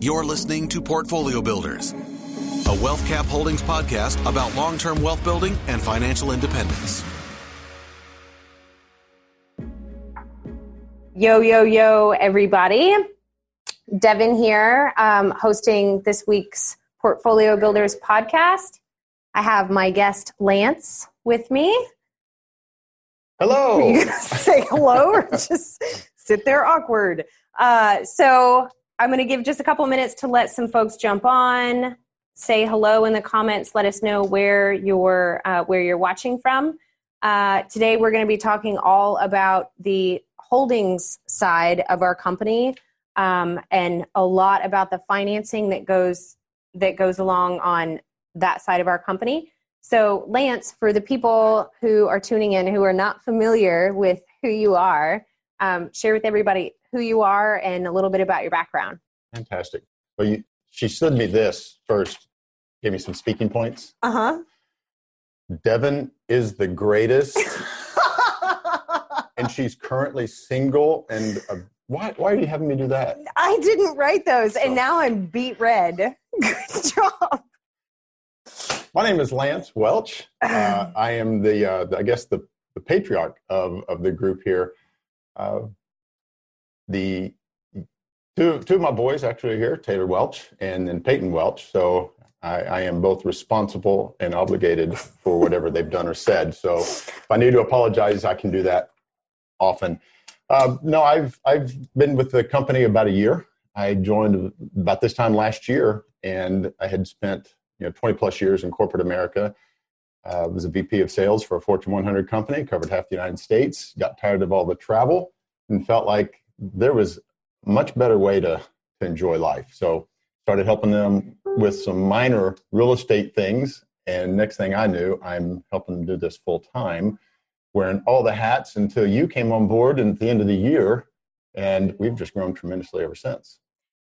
You're listening to Portfolio Builders, a Wealth Cap Holdings podcast about long term wealth building and financial independence. Yo, yo, yo, everybody. Devin here, um, hosting this week's Portfolio Builders podcast. I have my guest Lance with me. Hello. Are you gonna say hello or just sit there awkward? Uh, so I'm going to give just a couple minutes to let some folks jump on. Say hello in the comments. Let us know where you're uh, where you're watching from. Uh, today we're going to be talking all about the holdings side of our company um, and a lot about the financing that goes that goes along on that side of our company. So, Lance, for the people who are tuning in who are not familiar with who you are, um, share with everybody who you are and a little bit about your background. Fantastic. Well, you, she slid me this first, gave me some speaking points. Uh huh. Devin is the greatest, and she's currently single. And uh, why, why are you having me do that? I didn't write those, So- and now I'm beat red. Good job. My name is Lance Welch. Uh, I am the, uh, the- I guess, the, the patriarch of, of the group here. Uh, the two, two of my boys actually here, Taylor Welch and then Peyton Welch. So I, I am both responsible and obligated for whatever they've done or said. So if I need to apologize, I can do that often. Uh, no, I've I've been with the company about a year. I joined about this time last year, and I had spent you know 20 plus years in corporate America. Uh, was a VP of sales for a Fortune 100 company, covered half the United States. Got tired of all the travel, and felt like there was much better way to to enjoy life. So started helping them with some minor real estate things, and next thing I knew, I'm helping them do this full time, wearing all the hats until you came on board and at the end of the year, and we've just grown tremendously ever since.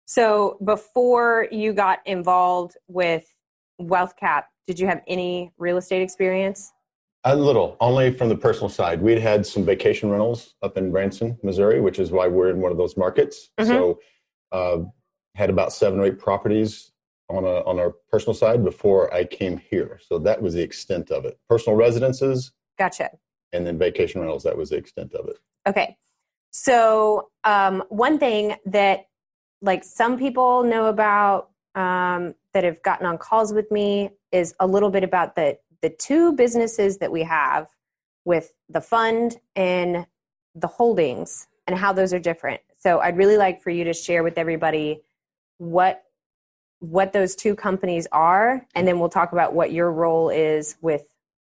So, before you got involved with Wealth Cap, did you have any real estate experience? A little, only from the personal side. We'd had some vacation rentals up in Branson, Missouri, which is why we're in one of those markets. Mhm. So, uh, had about seven or eight properties on a, on our personal side before I came here. So that was the extent of it. Personal residences Gotcha. and then vacation rentals. That was the extent of it. Okay. So, um, one thing that like some people know about um, that have gotten on calls with me is a little bit about the the two businesses that we have with the fund and the holdings and how those are different. So, I'd really like for you to share with everybody what what those two companies are, and then we'll talk about what your role is with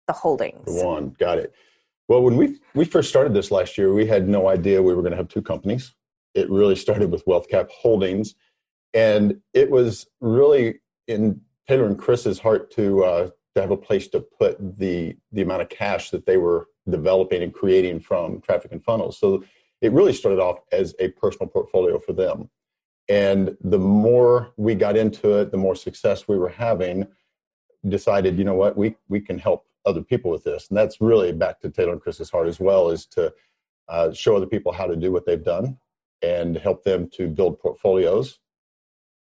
the holdings. The one, got it. Well, when we we first started this last year, we had no idea we were going to have two companies. It really started with WealthCap Holdings, and it was really in Taylor and Chris's heart to uh, to have a place to put the the amount of cash that they were developing and creating from traffic and funnels. So it really started off as a personal portfolio for them. And the more we got into it, the more success we were having. Decided, you know what, we we can help other people with this, and that's really back to Taylor and Chris's heart as well, is to uh, show other people how to do what they've done and help them to build portfolios,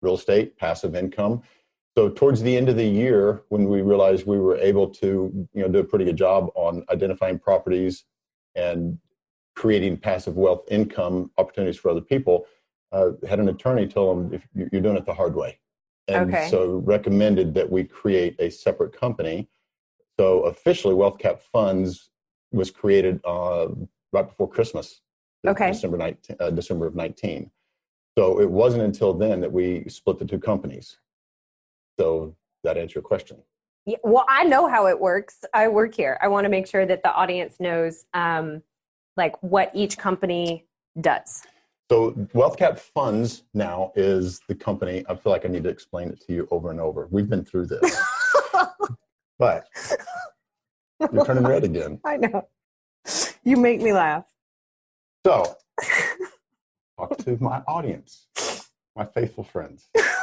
real estate, passive income. So towards the end of the year, when we realized we were able to, you know, do a pretty good job on identifying properties and creating passive wealth income opportunities for other people, uh, had an attorney tell them if you're doing it the hard way, and Okay. so recommended that we create a separate company. So officially, Wealth Cap Funds was created uh, right before Christmas, Okay. December 19, uh, December of 19. So it wasn't until then that we split the two companies. So that answer your question. Yeah, well, I know how it works. I work here. I want to make sure that the audience knows, um, like what each company does. So WealthCap Funds now is the company. I feel like I need to explain it to you over and over. We've been through this, but you're turning red again. I know. You make me laugh. So talk to my audience, my faithful friends.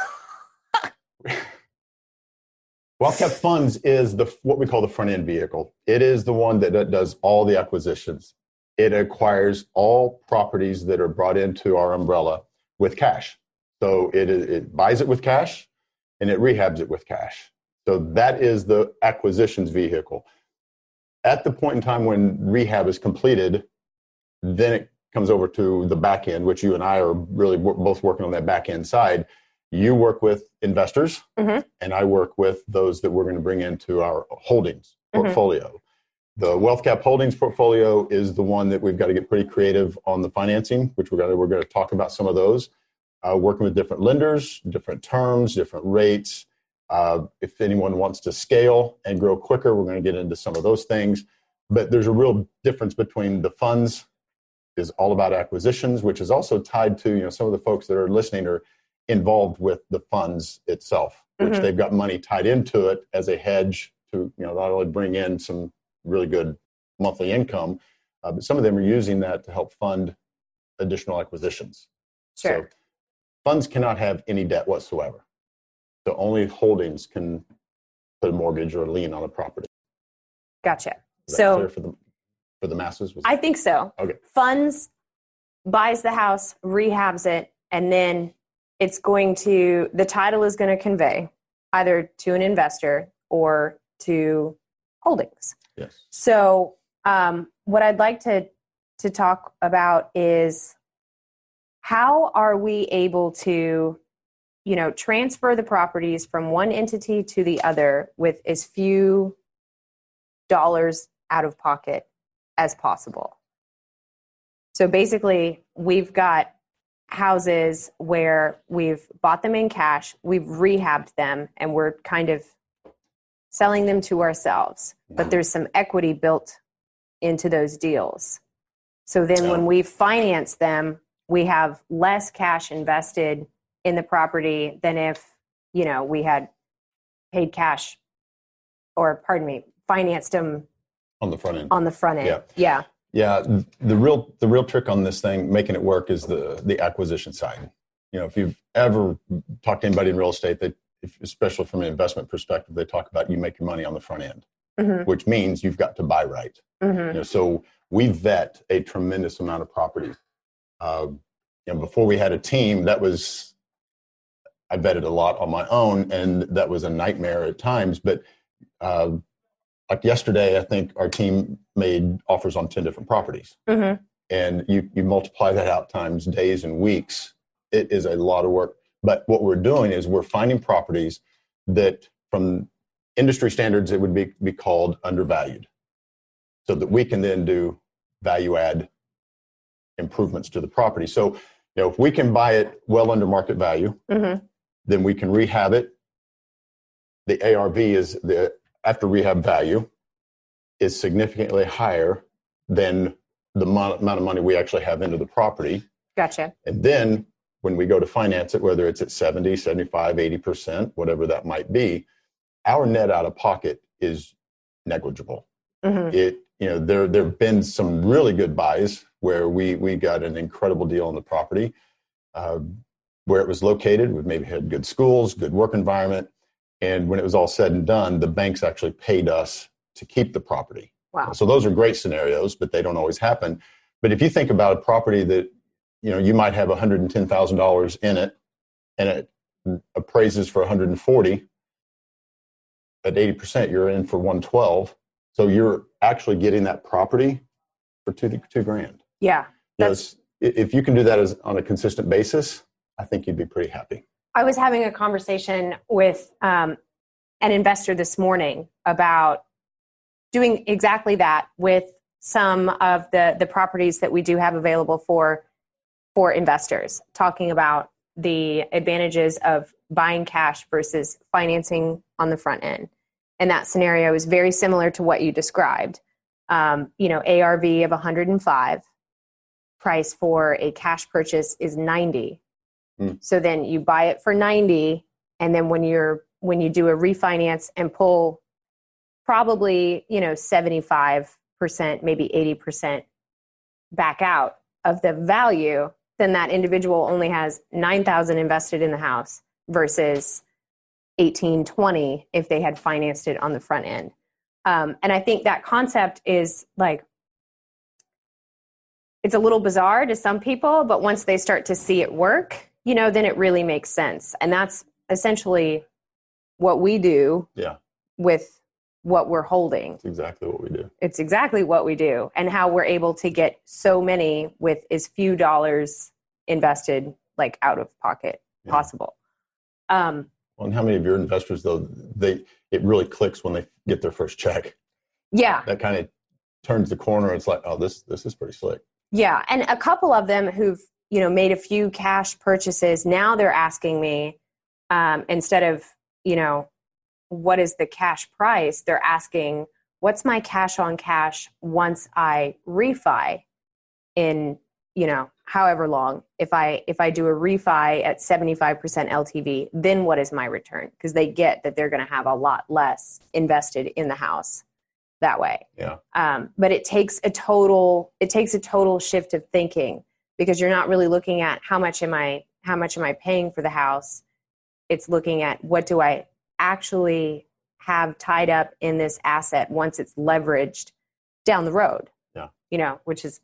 WealthCap Funds is the what we call the front end vehicle. It is the one that does all the acquisitions. It acquires all properties that are brought into our umbrella with cash. So it, it buys it with cash and it rehabs it with cash. So that is the acquisitions vehicle. At the point in time when rehab is completed, then it comes over to the back end, which you and I are really both working on that back end side. You work with investors, mm-hmm. and I work with those that we're going to bring into our holdings mm-hmm. portfolio. Mm-hmm. The Wealth Cap Holdings portfolio is the one that we've got to get pretty creative on the financing, which we're going to, we're going to talk about some of those. Uh, working with different lenders, different terms, different rates. Uh, if anyone wants to scale and grow quicker, we're going to get into some of those things. But there's a real difference between the funds is all about acquisitions, which is also tied to you know some of the folks that are listening are involved with the funds itself, which mm-hmm. they've got money tied into it as a hedge to you know not only bring in some really good monthly income, uh, but some of them are using that to help fund additional acquisitions. Sure. So funds cannot have any debt whatsoever. So only holdings can put a mortgage or a lien on a property. Gotcha. So for the for the masses? I think so. Okay. Funds buys the house, rehabs it, and then it's going to the title is going to convey either to an investor or to holdings. Yes. So um, what I'd like to to talk about is how are we able to you know transfer the properties from one entity to the other with as few dollars out of pocket as possible. So basically, we've got houses where we've bought them in cash, we've rehabbed them, and we're kind of selling them to ourselves. But mm-hmm. there's some equity built into those deals. So then when we finance them, we have less cash invested in the property than if, you know, we had paid cash or pardon me, financed them on the front end. On the front end. Yeah. Yeah. Yeah. The real the real trick on this thing, making it work, is the the acquisition side. You know, if you've ever talked to anybody in real estate, they if, especially from an investment perspective, they talk about you make your money on the front end, mm-hmm. which means you've got to buy right. Mm-hmm. You know, so we vet a tremendous amount of properties. Uh, you know, before we had a team, that was I vetted a lot on my own, and that was a nightmare at times. But uh, like yesterday, I think our team made offers on 10 different properties. Mm-hmm. And you, you multiply that out times days and weeks, it is a lot of work. But what we're doing is we're finding properties that, from industry standards, it would be, be called undervalued. So that we can then do value add improvements to the property. So, you know, if we can buy it well under market value, mm-hmm. then we can rehab it. The ARV is the after rehab value is significantly higher than the amount of money we actually have into the property. Gotcha. And then when we go to finance it, whether it's at 70, 75, 80%, whatever that might be, our net out of pocket is negligible. Mm-hmm. It, you know, there there have been some really good buys where we we got an incredible deal on the property, uh, where it was located. We've maybe had good schools, good work environment, and when it was all said and done, the banks actually paid us to keep the property. Wow. So those are great scenarios, but they don't always happen. But if you think about a property that, you know, you might have $110,000 in it and it appraises for 140, at 80%, you're in for 112. So you're actually getting that property for two, two grand. Yeah. That's, you know, if you can do that as on a consistent basis, I think you'd be pretty happy. I was having a conversation with um, an investor this morning about doing exactly that with some of the the properties that we do have available for for investors talking about the advantages of buying cash versus financing on the front end. And that scenario is very similar to what you described. Um, you know arv of 105 price for a cash purchase is 90 Mm. So then you buy it for 90 and then when you're when you do a refinance and pull probably, you know, 75%, maybe 80% back out of the value, then that individual only has 9,000 invested in the house versus 18, 20 if they had financed it on the front end. Um, and I think that concept is like it's a little bizarre to some people, but once they start to see it work, you know, then it really makes sense. And that's essentially what we do Yeah, with what we're holding. that's exactly what we do. It's exactly what we do and how we're able to get so many with as few dollars invested, like out of pocket Yeah. possible. Um, Well, and how many of your investors though they it really clicks when they get their first check? yeah, That kind of turns the corner. It's like, oh, this this is pretty slick. Yeah, and a couple of them who've you know made a few cash purchases. Now they're asking me um, instead of you know what is the cash price, they're asking what's my cash on cash once I refi in you know however long. If I if I do a refi at seventy five percent LTV, then what is my return? Because they get that they're going to have a lot less invested in the house that way Yeah, um, but it takes a total it takes a total shift of thinking because you're not really looking at how much am i how much am i paying for the house it's looking at what do i actually have tied up in this asset once it's leveraged down the road Yeah. you know which is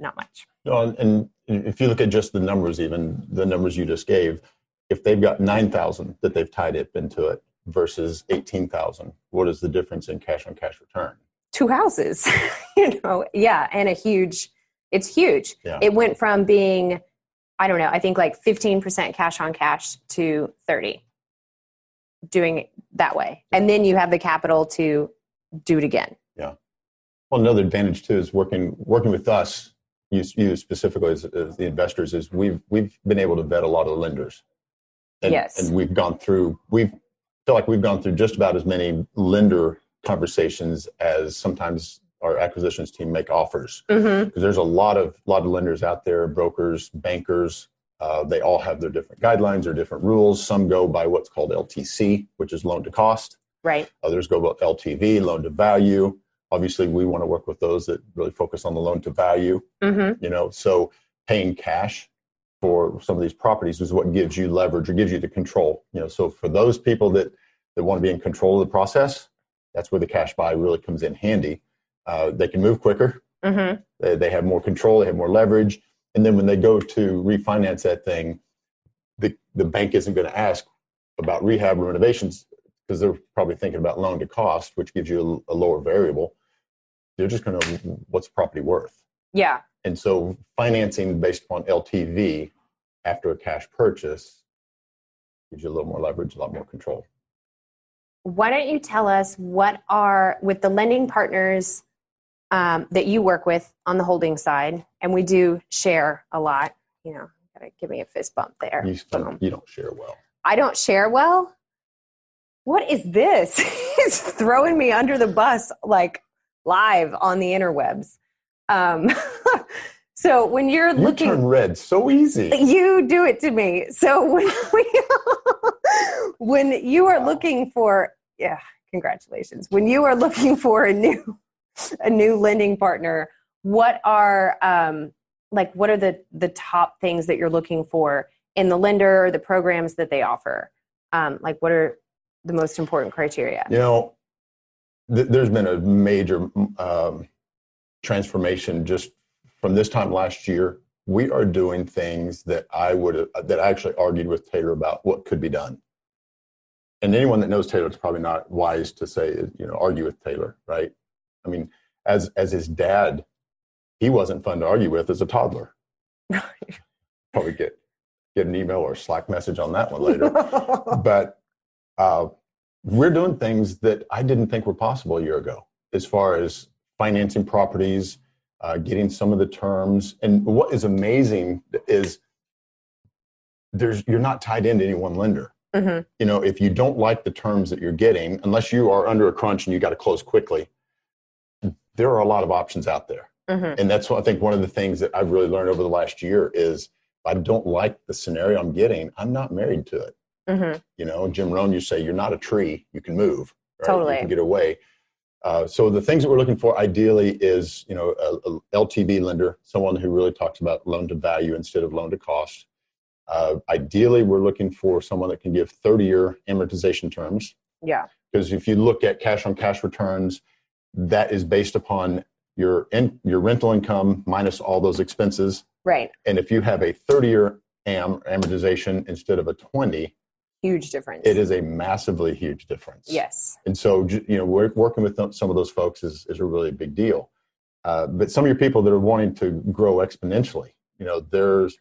not much No, and if you look at just the numbers, even the numbers you just gave, if they've got nine thousand that they've tied up into it versus eighteen thousand, what is the difference in cash on cash return? two houses you know yeah and a huge it's huge Yeah. it went from being i don't know i think like 15% cash on cash to 30 doing it that way and then you have the capital to do it again Yeah. Well, another advantage too is working working with us. You, you specifically as, as the investors is we've we've been able to vet a lot of lenders. And, Yes. and we've gone through we've feel like we've gone through just about as many lender conversations as sometimes our acquisitions team make offers mm-hmm. because there's a lot of lot of lenders out there, brokers, bankers. Uh, they all have their different guidelines or different rules. Some go by what's called LTC, which is loan to cost. right Others go by LTV, loan to value. Obviously, we want to work with those that really focus on the loan to value. mm-hmm. You know, so paying cash for some of these properties is what gives you leverage or gives you the control. You know, so for those people that that want to be in control of the process, that's where the cash buy really comes in handy. Uh, they can move quicker. Mm-hmm. They, they have more control. They have more leverage. And then when they go to refinance that thing, the the bank isn't going to ask about rehab or renovations because they're probably thinking about loan to cost, which gives you a, a lower variable. They're just going to what's the property worth. yeah And so financing based upon LTV after a cash purchase gives you a little more leverage, a lot more control. why don't you tell us what are with the lending partners um, that you work with on the holding side and we do share a lot you know gotta give me a fist bump there You, Boom. you don't share well. I don't share well. What is this? it's throwing me under the bus like live on the interwebs. Um, so when you're You looking, turn red so easy. you do it to me. So when we, when you are looking for, yeah, congratulations. When you are looking for a new, a new lending partner, what are um, like what are the the top things that you're looking for in the lender or the programs that they offer? Um, like what are the most important criteria? You know, th- there's been a major um, transformation just from this time last year. We are doing things that I would that I actually argued with Taylor about what could be done. And anyone that knows Taylor, it's probably not wise to say, you know, argue with Taylor, right? I mean, as as his dad, he wasn't fun to argue with as a toddler. probably get get an email or a Slack message on that one later. but uh, we're doing things that I didn't think were possible a year ago, as far as financing properties, uh, getting some of the terms. And what is amazing is there's you're not tied into any one lender. Mhm. You know, if you don't like the terms that you're getting, unless you are under a crunch and you got to close quickly, there are a lot of options out there. Mhm. And that's what I think one of the things that I've really learned over the last year is I don't like the scenario I'm getting, I'm not married to it. Mhm. You know, Jim Rohn, you say you're not a tree, you can move. Right? Totally. You can get away. Uh, so the things that we're looking for ideally is, you know, a, a LTV lender, someone who really talks about loan to value instead of loan to cost. Uh, ideally, we're looking for someone that can give 30 year amortization terms Yeah. because if you look at cash on cash returns, that is based upon your in, your rental income minus all those expenses. Right. And if you have a 30 year am amortization instead of a 20, Huge difference. it is a massively huge difference. Yes. And so, you know, work, working with some of those folks is, is a really big deal. Uh, but some of your people that are wanting to grow exponentially, you know, there's,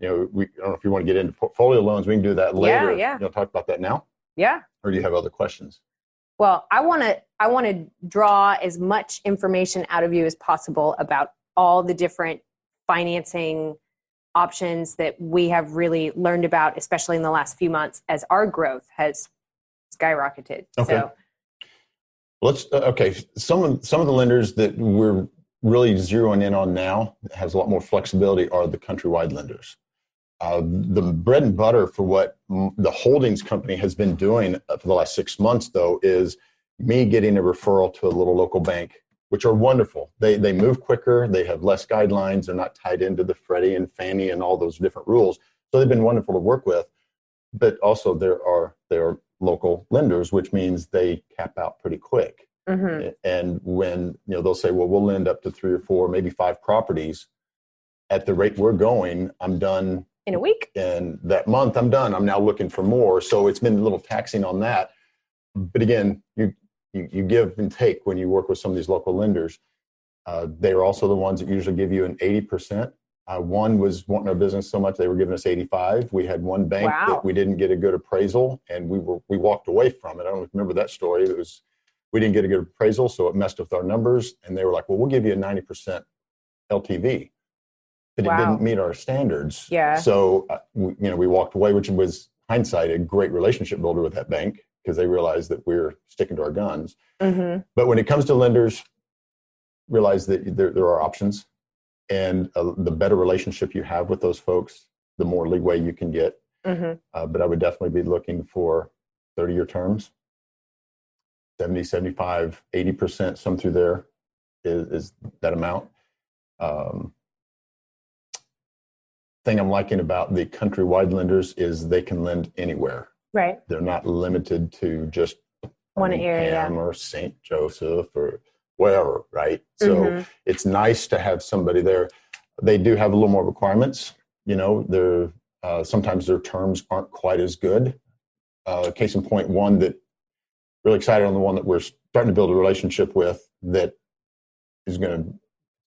you know, we, I don't know if you want to get into portfolio loans. We can do that Yeah, later. yeah. You know, talk about that now, Yeah. or do you have other questions? Well, I want to I want to draw as much information out of you as possible about all the different financing options that we have really learned about, especially in the last few months as our growth has skyrocketed. Okay. So, Let's uh, okay. Some of some of the lenders that we're really zeroing in on now has a lot more flexibility are the countrywide lenders. Uh, the bread and butter for what the holdings company has been doing uh, for the last six months, though, is me getting a referral to a little local bank, which are wonderful. They they move quicker. They have less guidelines. They're not tied into the Freddie and Fannie and all those different rules. So they've been wonderful to work with. But also there are there are local lenders, which means they cap out pretty quick. mhm. And when you know they'll say, "Well, we'll lend up to three or four, maybe five properties." At the rate we're going, I'm done in a week. And that month. I'm done. I'm now looking for more. So it's been a little taxing on that. But again, you you, you give and take when you work with some of these local lenders. Uh, they are also the ones that usually give you an 80%. Uh, one was wanting our business so much they were giving us 85. We had one bank Wow. that we didn't get a good appraisal, and we were we walked away from it. I don't remember that story. It was we didn't get a good appraisal, so it messed with our numbers. And they were like, "Well, we'll give you a 90% LTV," but Wow. it didn't meet our standards. Yeah. So uh, we, you know we walked away, which was hindsight a great relationship builder with that bank because they realized that we are sticking to our guns. hmm But when it comes to lenders, realize that there, there are options. And uh, the better relationship you have with those folks, the more leeway you can get. hmm Uh, but I would definitely be looking for 30 year terms 70, 75, 80%, some through there is, is that amount. Um, thing I'm liking about the countrywide lenders is they can lend anywhere Right. they're not limited to just One area. or St. Joseph or wherever, right? So Mhm. it's nice to have somebody there. They do have a little more requirements. You know, they're uh, sometimes their terms aren't quite as good. Uh, case in point, one that really excited on the one that we're starting to build a relationship with that is going to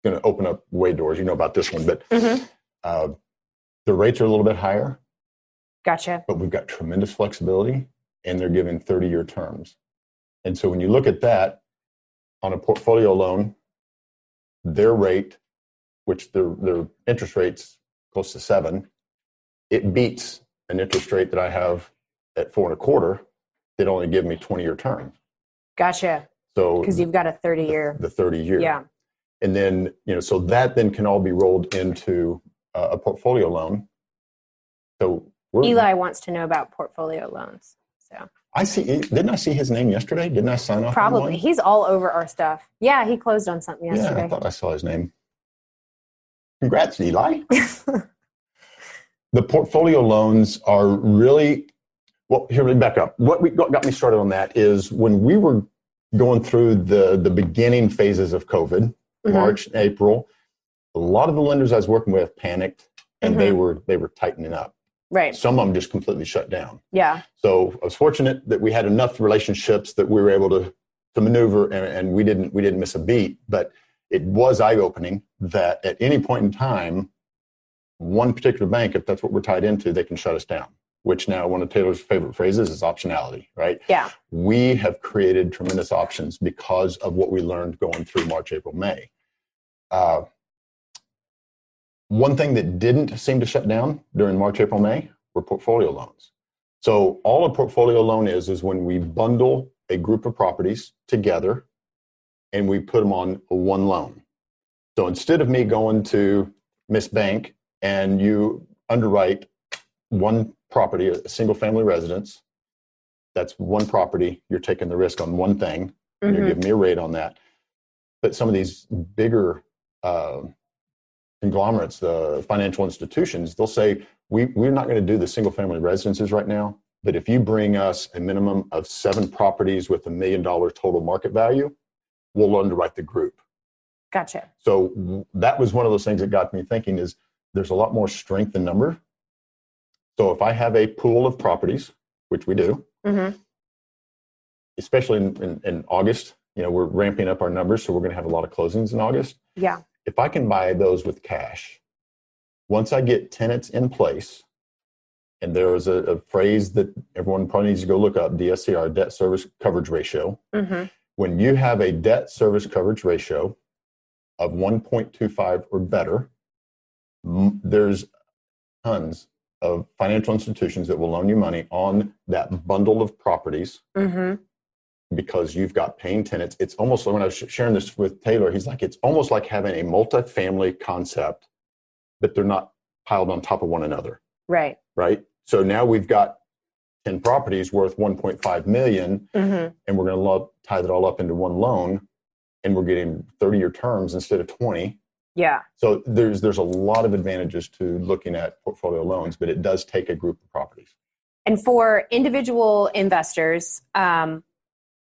going to open up way doors. You know about this one, but Mhm. uh, the rates are a little bit higher Gotcha. but we've got tremendous flexibility and they're given 30 year terms. And so when you look at that on a portfolio loan, their rate, which their, their interest rate's close to seven, it beats an interest rate that I have at four and a quarter that only give me 20 year term. Gotcha. So Because you've got a 30 year. the 30 year. Yeah. And then, you know, so that then can all be rolled into uh, a portfolio loan. So we're, Eli wants to know about portfolio loans. So I see. Didn't I see his name yesterday? Didn't I sign off? probably he's all over our stuff. Yeah, he closed on something yesterday. Yeah, I thought I saw his name. Congrats, Eli. the portfolio loans are really well. Here, let me back up. What we got, got me started on that is when we were going through the the beginning phases of COVID, Mhm. March, April. A lot of the lenders I was working with panicked, and they were they were tightening up. Right. Some of them just completely shut down. Yeah. So I was fortunate that we had enough relationships that we were able to to maneuver, and, and we didn't we didn't miss a beat. But it was eye opening that at any point in time, one particular bank, if that's what we're tied into, they can shut us down. Which now one of Taylor's favorite phrases is optionality, right? Yeah. We have created tremendous options because of what we learned going through March, April, May. Uh, one thing that didn't seem to shut down during March, April, May were portfolio loans. So all a portfolio loan is is when we bundle a group of properties together and we put them on one loan. So instead of me going to Miss Bank and you underwrite one property, a single family residence, that's one property, you're taking the risk on one thing, and you're Mhm. giving me a rate on that. But some of these bigger uh, conglomerates, the financial institutions, they'll say, we, we're not going to do the single family residences right now, but if you bring us a minimum of seven properties with a million dollar total market value, we'll underwrite the group. Gotcha. So that was one of those things that got me thinking is there's a lot more strength in number So if I have a pool of properties, which we do, Mm-hmm. especially in, in, in August, you know, we're ramping up our numbers, so we're going to have a lot of closings in August. Yeah. If I can buy those with cash, once I get tenants in place, and there is a, a phrase that everyone probably needs to go look up DSCR, debt service coverage ratio. Mm-hmm. When you have a debt service coverage ratio of 1.25 or better, m- there's tons of financial institutions that will loan you money on that bundle of properties Mm-hmm. Because you've got paying tenants. It's almost like when I was sharing this with Taylor, he's like, it's almost like having a multifamily concept, but they're not piled on top of one another, Right. right? So now we've got 10 properties worth 1.5 million, Mm-hmm. and we're going to tie that all up into one loan, and we're getting 30 year terms instead of 20. Yeah. So there's there's a lot of advantages to looking at portfolio loans, but it does take a group of properties. And for individual investors, um,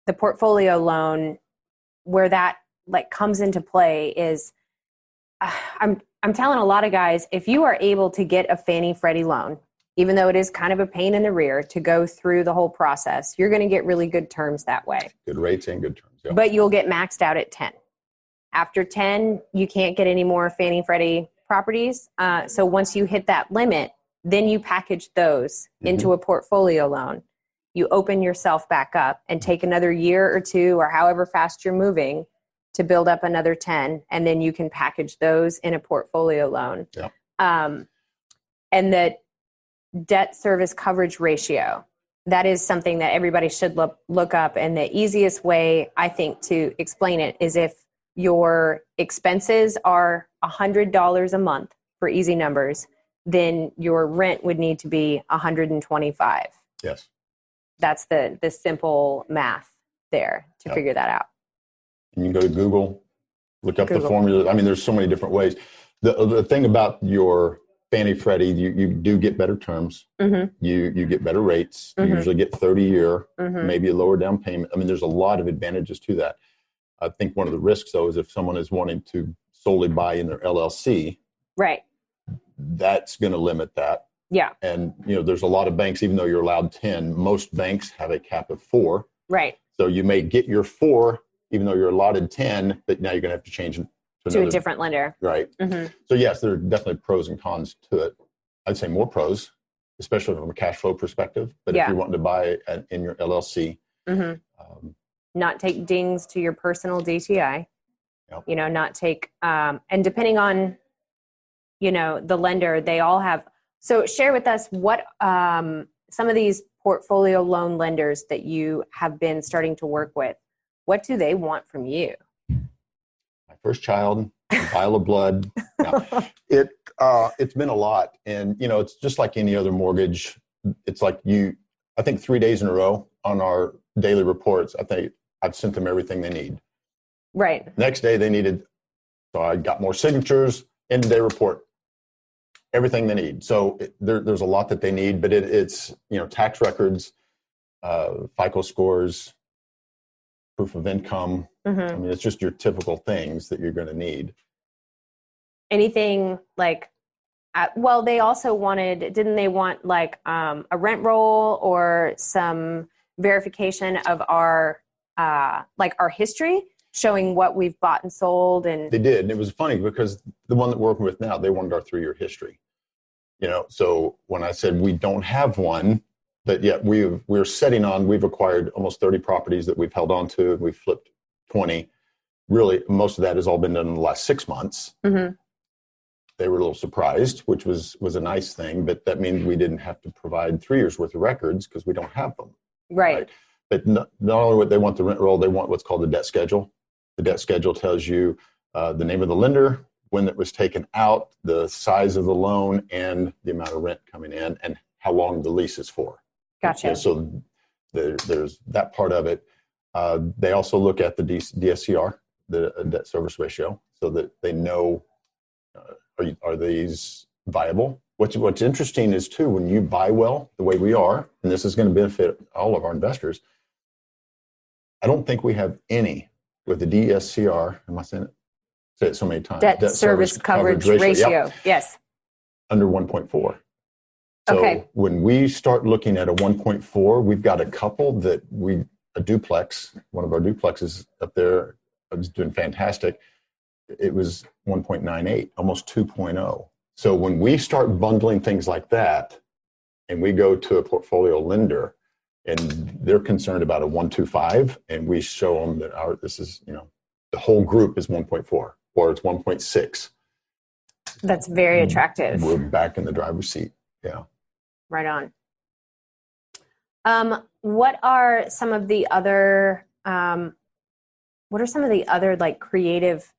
the portfolio loan, where that like comes into play is, uh, I'm I'm telling a lot of guys, if you are able to get a Fannie Freddie loan, even though it is kind of a pain in the rear to go through the whole process, you're going to get really good terms that way. Good rates and good terms. Yeah. But you'll get maxed out at 10. After 10, you can't get any more Fannie Freddie properties. Uh, so once you hit that limit, then you package those into a portfolio loan. You open yourself back up and take another year or two or however fast you're moving to build up another 10. And then you can package those in a portfolio loan. Yeah. Um, and the debt service coverage ratio that is something that everybody should look, look up and the easiest way i think to explain it is if your expenses are $100 a month for easy numbers then your rent would need to be 125 yes. That's the the simple math there to Yep. figure that out And you can go to Google, look up the Google. formula. I mean, there's so many different ways. The the thing about your Fannie Freddie, you, you do get better terms. mm-hmm, You you get better rates. You Mhm. usually get 30 year, mm-hmm. maybe a lower down payment. I mean, there's a lot of advantages to that. I think one of the risks though is if someone is wanting to solely buy in their LLC, right that's going to limit that. Yeah And you know, there's a lot of banks. Even though you're allowed 10, most banks have a cap of four. right So you may get your four, even though you're allotted 10, but now you're going to have to change to, to a different lender Right. hmm So, yes, there are definitely pros and cons to it. I'd say more pros, especially from a cash flow perspective. But Yeah. if you're wanting to buy it in your LLC, hmm um, not take dings to your personal DTI. Yep. You know, not take um, and depending on, you know, the lender, they all have. So share with us what um, some of these portfolio loan lenders that you have been starting to work with. What do they want from you? my first child, a vial of blood. Yeah. It uh, it's been a lot, and you know, it's just like any other mortgage. It's like you. I think three days in a row on our daily reports. I think I've sent them everything they need. Right. Next day they needed, so I got more signatures. End of day report, everything they need. So it, there, there's a lot that they need, but it, it's you know tax records, uh, FICO scores, proof of income. hmm I mean, it's just your typical things that you're going to need. Anything like, uh, well, they also wanted, didn't they want like um, a rent roll or some verification of our, uh, like our history, showing what we've bought and sold, and They did, and it was funny because the one that we're working with now, they wanted our three-year history. You know, so when I said we don't have one, but yet we've we're setting on, we've acquired almost 30 properties that we've held on to, and we've flipped 20. Really, most of that has all been done in the last six months. Mhm. They were a little surprised, which was was a nice thing, but that means we didn't have to provide three years worth of records because we don't have them. right, But not, not only what they want the rent roll, they want what's called the debt schedule. The debt schedule tells you uh, the name of the lender, when it was taken out, the size of the loan, and the amount of rent coming in, and how long the lease is for. gotcha. So there, there's that part of it. Uh, they also look at the DSCR, the uh, debt service ratio, so that they know uh, are, you, are these viable. What's What's interesting is too when you buy well the way we are, and this is going to benefit all of our investors. I don't think we have any with the DSCR. Am I saying it? Say it so many times. Debt, service, coverage, ratio. Yep, Yes. under 1.4. So Okay. when we start looking at a 1.4, we've got a couple that we a duplex, one of our duplexes up there is doing fantastic. It was 1.98, almost 2.0. So when we start bundling things like that, and we go to a portfolio lender, and they're concerned about a 125, and we show them that our this is you know the whole group is 1.4 or it's 1.6, That's very Mm. attractive. we're back in the driver's seat. Yeah. Right on. Um, what are some of the other um, what are some of the other like creative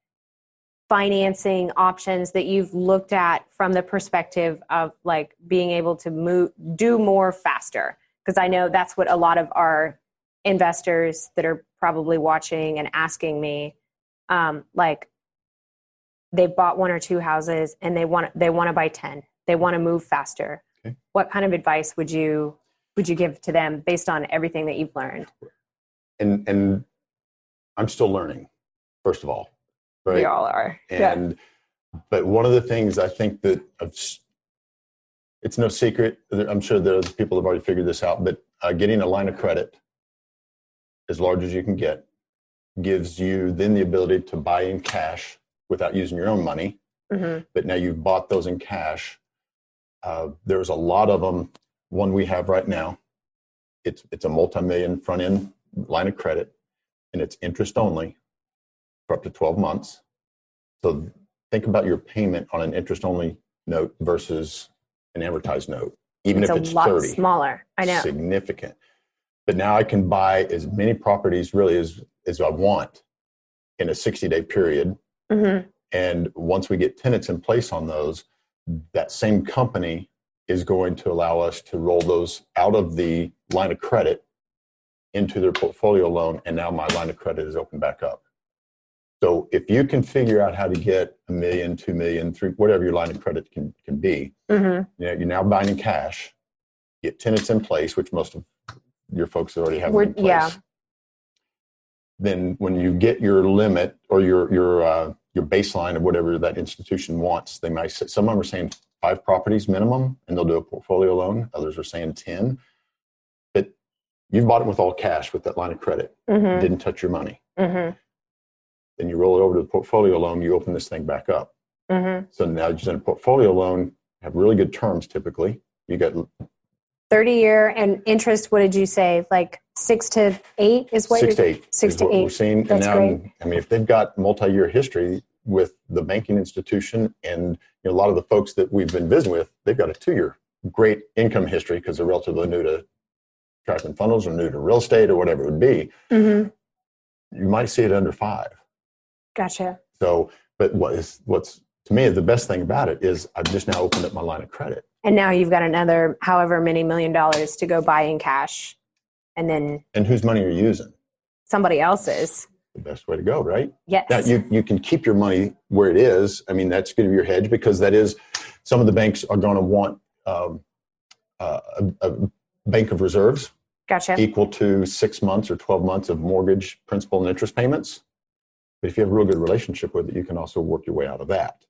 financing options that you've looked at from the perspective of like being able to move do more faster? Because I know that's what a lot of our investors that are probably watching and asking me, um, like they've bought one or two houses and they want they want to buy 10 they want to move faster Okay. what kind of advice would you would you give to them based on everything that you've learned and and I'm still learning. First of all, right? we all are And but one of the things I think that I've it's no secret. I'm sure there's people have already figured this out. But uh, getting a line of credit as large as you can get gives you then the ability to buy in cash without using your own money. hmm But now you've bought those in cash. Uh, there's a lot of them. One we have right now. It's it's a multi-million front end line of credit, and it's interest only for up to 12 months. So think about your payment on an interest only note versus an amortized note, even it's if a it's lot 30. smaller i know Significant. But now I can buy as many properties really as, as I want in a 60 day period. hmm And once we get tenants in place on those, that same company is going to allow us to roll those out of the line of credit into their portfolio loan. And now my line of credit is open back up. So if you can figure out how to get a million, two million, three, whatever your line of credit can, can be, hmm you know, you're now buying in cash, get tenants in place, which most of your folks already have in place. yeah. Then when you get your limit or your your uh, your baseline of whatever that institution wants, they might say, some of them are saying five properties minimum, and they'll do a portfolio loan. Others are saying ten. But you bought it with all cash with that line of credit, hmm didn't touch your money. hmm Then you roll it over to the portfolio loan, you open this thing back up. hmm So now you're in a portfolio loan, have really good terms typically. You get 30 year and interest what did you say like six to eight is what six to eight. six to eight. seeing. That's and now, great. I mean, if they've got multi-year history with the banking institution, and you know, a lot of the folks that we've been visiting with, they've got a two-year great income history because they're relatively new to tracking funnels or new to real estate or whatever it would be. hmm You might see it under five. Gotcha So, but what is what's to me the best thing about it is I've just now opened up my line of credit. and now you've got another however many million dollars to go buy in cash and then And whose money are you using? somebody else's The best way to go, right? yes Now you, you can keep your money where it is. I mean, that's going to be your hedge because that is some of the banks are going to want um, uh, a, a bank of reserves gotcha equal to six months or 12 months of mortgage principal and interest payments. But if you have a real good relationship with it, you can also work your way out of that.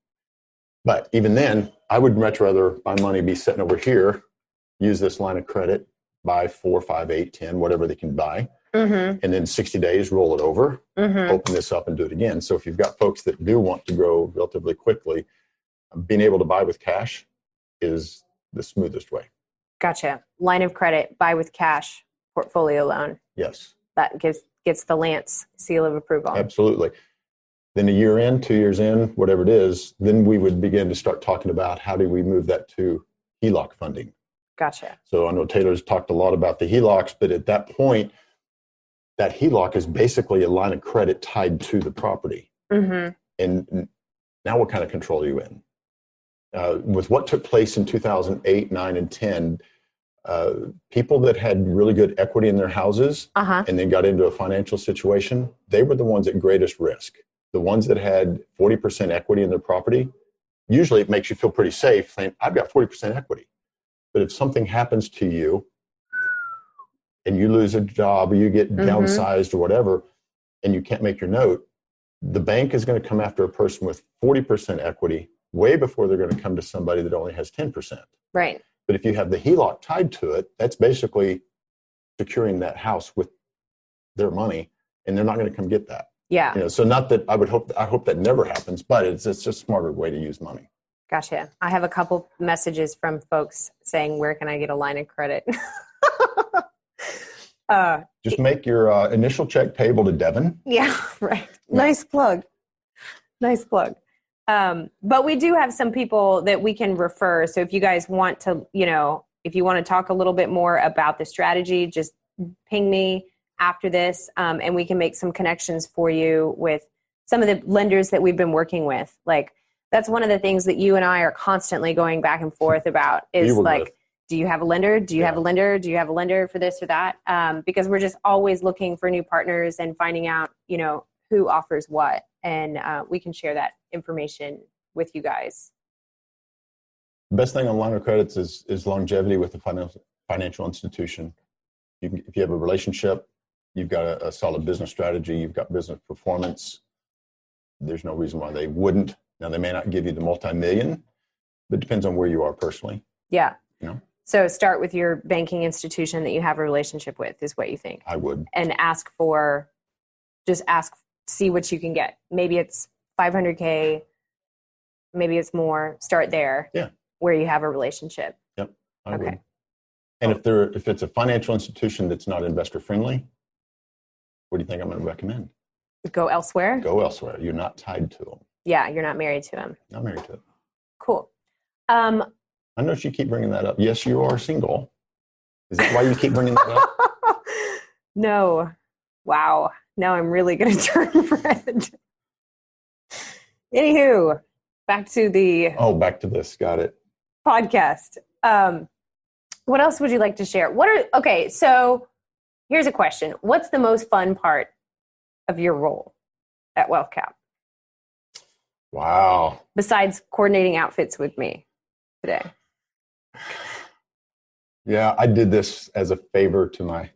But even then, I would much rather my money be sitting over here, use this line of credit, buy four, five, eight, ten, whatever they can buy, mm-hmm, and then 60 days roll it over mm-hmm. open this up and do it again. So if you've got folks that do want to grow relatively quickly, being able to buy with cash is the smoothest way. gotcha line of credit buy with cash portfolio loan Yes, that gives gets the lance seal of approval absolutely. Then a year in, two years in, whatever it is, then we would begin to start talking about how do we move that to HELOC funding. gotcha So I know Taylor's talked a lot about the HELOCs, but at that point, that HELOC is basically a line of credit tied to the property. mm-hmm. and now what kind of control are you in? Uh, with what took place in 2008, 9, and 10, uh, people that had really good equity in their houses uh-huh and then got into a financial situation, they were the ones at greatest risk. The ones that had 40% equity in their property, usually it makes you feel pretty safe saying, I've got 40% equity. But if something happens to you and you lose a job or you get Mhm. downsized or whatever, and you can't make your note, the bank is going to come after a person with 40% equity way before they're going to come to somebody that only has 10%. right But if you have the HELOC tied to it, that's basically securing that house with their money, and they're not going to come get that. Yeah. You know, so not that I would hope I hope that never happens, but it's it's just a smarter way to use money. Gotcha. I have a couple messages from folks saying, "Where can I get a line of credit?" uh, Just make your uh, initial check payable to Devin. yeah, right. Nice plug. Nice plug. Um, but we do have some people that we can refer. So if you guys want to, you know, if you want to talk a little bit more about the strategy, just ping me after this, um, and we can make some connections for you with some of the lenders that we've been working with. Like that's one of the things that you and I are constantly going back and forth about is like, do you have a lender? Do you have a lender? Do you have a lender for this or that? Um, because we're just always looking for new partners and finding out, you know, who offers what, and uh, we can share that information with you guys. Best thing on line of credits is is longevity with the financial financial institution. You can, if you have a relationship, you've got a, a solid business strategy, you've got business performance. There's no reason why they wouldn't. Now they may not give you the multi-million, but it depends on where you are personally. Yeah. You know. So start with your banking institution that you have a relationship with, is what you think, I would. and ask for, just ask, see what you can get. Maybe it's 500k, maybe it's more. Start there. Yeah. Where you have a relationship. I Okay. would. And if there if it's a financial institution that's not investor friendly, what do you think I'm going to recommend? Go elsewhere. Go elsewhere. You're not tied to them. Yeah, you're not married to him. Not married to it. Cool. Um, I know you keep bringing that up. Yes, you are single. Is that why you keep bringing that up? no. Wow. Now I'm really going to turn red. Anywho, back to the Oh, back to this. Got it. podcast. Um, what else would you like to share? What are okay? So here's a question: What's the most fun part of your role at WealthCap Wow. besides coordinating outfits with me today? Yeah, I did this as a favor to my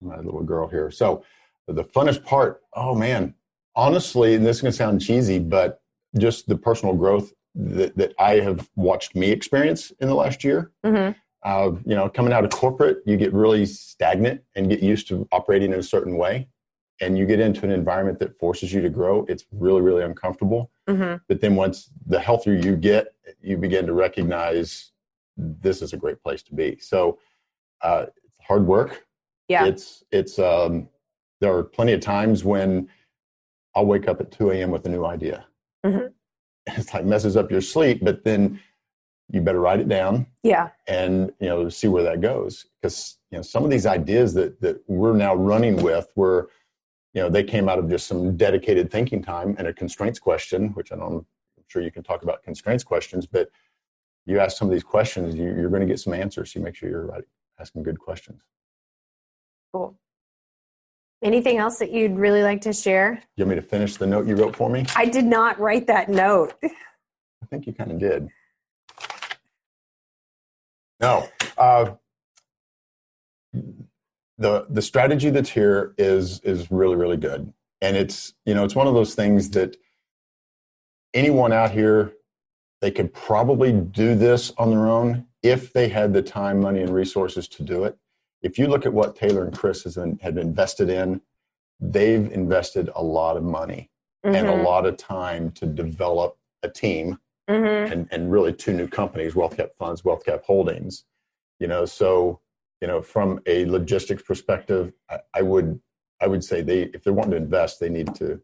my little girl here. So the funnest part, oh man, honestly, and this is gonna sound cheesy, but just the personal growth that, that I have watched me experience in the last year. Mm-hmm. Uh, you know, coming out of corporate, you get really stagnant and get used to operating in a certain way. And you get into an environment that forces you to grow. It's really, really uncomfortable. Mm-hmm. But then once the healthier you get, you begin to recognize this is a great place to be. So uh, it's hard work. Yeah. It's it's um, there are plenty of times when I'll wake up at 2 a.m. with a new idea. Mhm. It's like messes up your sleep, but then you better write it down yeah. and you know see where that goes because you know some of these ideas that that we're now running with were you know they came out of just some dedicated thinking time and a constraints question which i don't i'm sure you can talk about constraints questions but you ask some of these questions you, you're going to get some answers so you make sure you're right, asking good questions Cool. Anything else that you'd really like to share? you want me to finish the note you wrote for me I did not write that note. i think you kind of did no uh, the the strategy that's here is is really really good and it's you know it's one of those things that anyone out here they could probably do this on their own if they had the time money and resources to do it if you look at what taylor and chris has been, have invested in they've invested a lot of money and a Mhm. lot of time to develop a team Mhm. and, and really two new companies, WealthCap Funds, WealthCap Holdings. You know, so you know, from a logistics perspective, I, I would I would say they if they're wanting to invest, they need to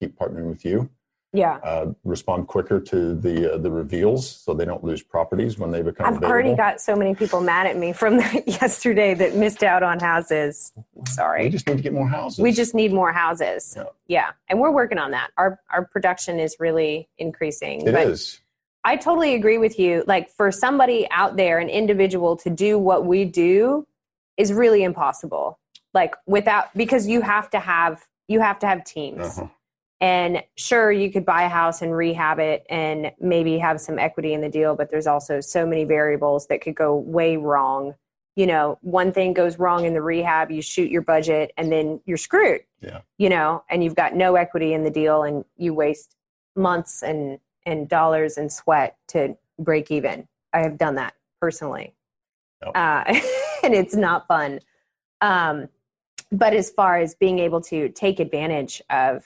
keep partnering with you. Yeah. Uh, respond quicker to the uh, the reveals, so they don't lose properties when they become I've available. already got so many people mad at me from yesterday that missed out on houses. Sorry. We just need to get more houses. We just need more houses. Yeah. Yeah. And we're working on that. Our our production is really increasing. It but is. I totally agree with you. Like for somebody out there, an individual to do what we do is really impossible. Like without because you have to have you have to have teams. Uh-huh. And sure, you could buy a house and rehab it and maybe have some equity in the deal, but there's also so many variables that could go way wrong. You know, one thing goes wrong in the rehab, you shoot your budget, and then you're screwed. Yeah. You know, and you've got no equity in the deal, and you waste months and and dollars and sweat to break even. I have done that personally. Uh, and it's not fun. Um, but as far as being able to take advantage of,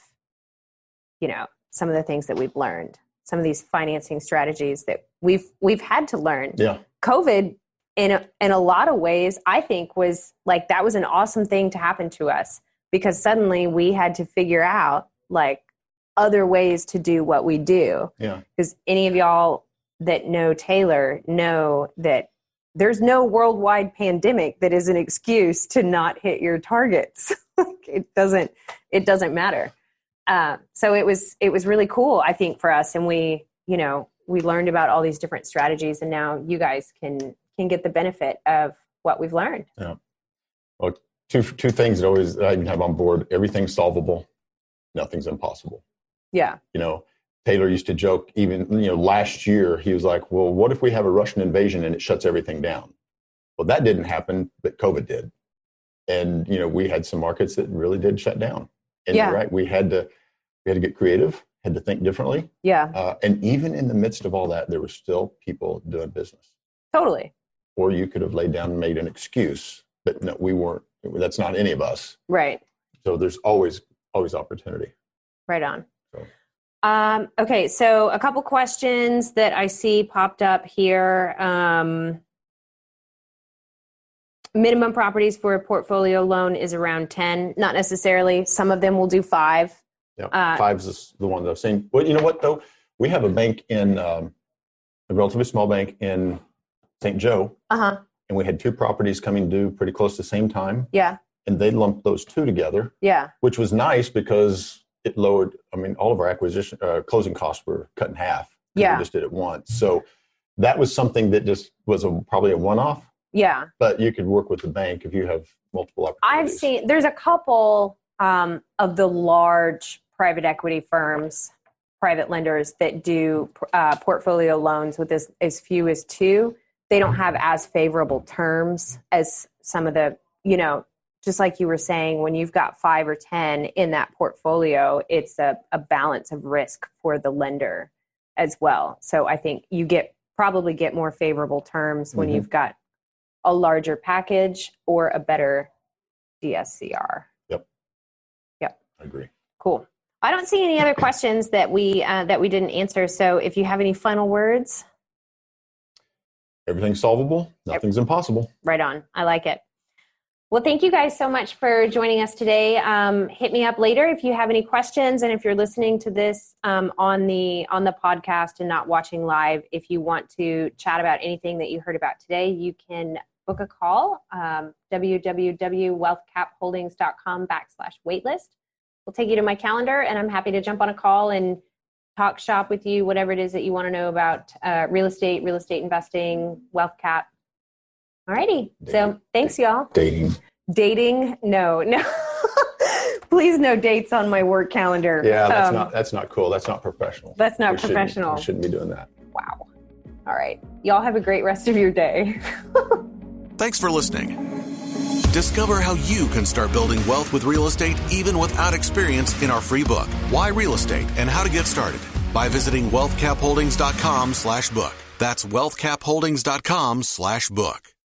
you know, some of the things that we've learned, some of these financing strategies that we've we've had to learn. Yeah. COVID in a, in a lot of ways, I think was like that was an awesome thing to happen to us because suddenly we had to figure out like other ways to do what we do. Yeah. Because any of y'all that know Taylor know that there's no worldwide pandemic that is an excuse to not hit your targets. it doesn't it doesn't matter. Uh, so it was it was really cool, I think, for us, and we you know we learned about all these different strategies, and now you guys can can get the benefit of what we've learned. Yeah. Well, two two things that always I have on board: everything's solvable, nothing's impossible. Yeah. You know, Taylor used to joke even you know last year he was like, "Well, what if we have a Russian invasion and it shuts everything down?" Well, that didn't happen, but COVID did, and you know we had some markets that really did shut down. And Yeah. right, we had to we had to get creative, had to think differently, Yeah. uh, and even in the midst of all that, there were still people doing business. Totally. Or you could have laid down and made an excuse, but no, we weren't. That's not any of us. Right. So there's always always opportunity. Right on. So. Um, okay, so a couple questions that I see popped up here. Um, minimum properties for a portfolio loan is around 10. Not necessarily. Some of them will do five. Yeah, Uh, five's is the one that I've seen. Well, you know what though? We have a bank in um, a relatively small bank in St. Joe, Uh huh. and we had two properties coming due pretty close to the same time, Yeah. and they lumped those two together, Yeah. which was nice because it lowered. I mean, all of our acquisition uh, closing costs were cut in half. Yeah. we just did it once. So that was something that just was a, probably a one-off. Yeah. But you could work with the bank if you have multiple opportunities. I've seen there's a couple um, of the large private equity firms, private lenders that do uh, portfolio loans with as, as few as two. They don't have as favorable terms as some of the, you know, just like you were saying, when you've got five or 10 in that portfolio, it's a, a balance of risk for the lender as well. So I think you get probably get more favorable terms when Mhm. you've got a larger package or a better DSCR. Yep. Yep. I agree. Cool. I don't see any other questions that we uh, that we didn't answer. So if you have any final words, Everything's solvable. Nothing's impossible. right on. I like it. Well, thank you guys so much for joining us today. Um, hit me up later if you have any questions, and if you're listening to this um, on the on the podcast and not watching live, if you want to chat about anything that you heard about today, you can book a call. Um, www.wealthcapholdings.com backslash waitlist. We'll take you to my calendar, and I'm happy to jump on a call and talk shop with you, whatever it is that you want to know about uh, real estate, real estate investing, wealth cap. Alrighty. So thanks, y'all. Dating. Dating? No, no. Please no dates on my work calendar. Yeah, that's Um, not that's not cool. That's not professional. That's not We shouldn't- professional. We shouldn't be doing that. Wow. All right. Y'all have a great rest of your day. Thanks for listening. Discover how you can start building wealth with real estate even without experience in our free book, Why Real Estate and How to Get Started, by visiting wealthcapholdings.com slash book. That's wealthcapholdings.com slash book.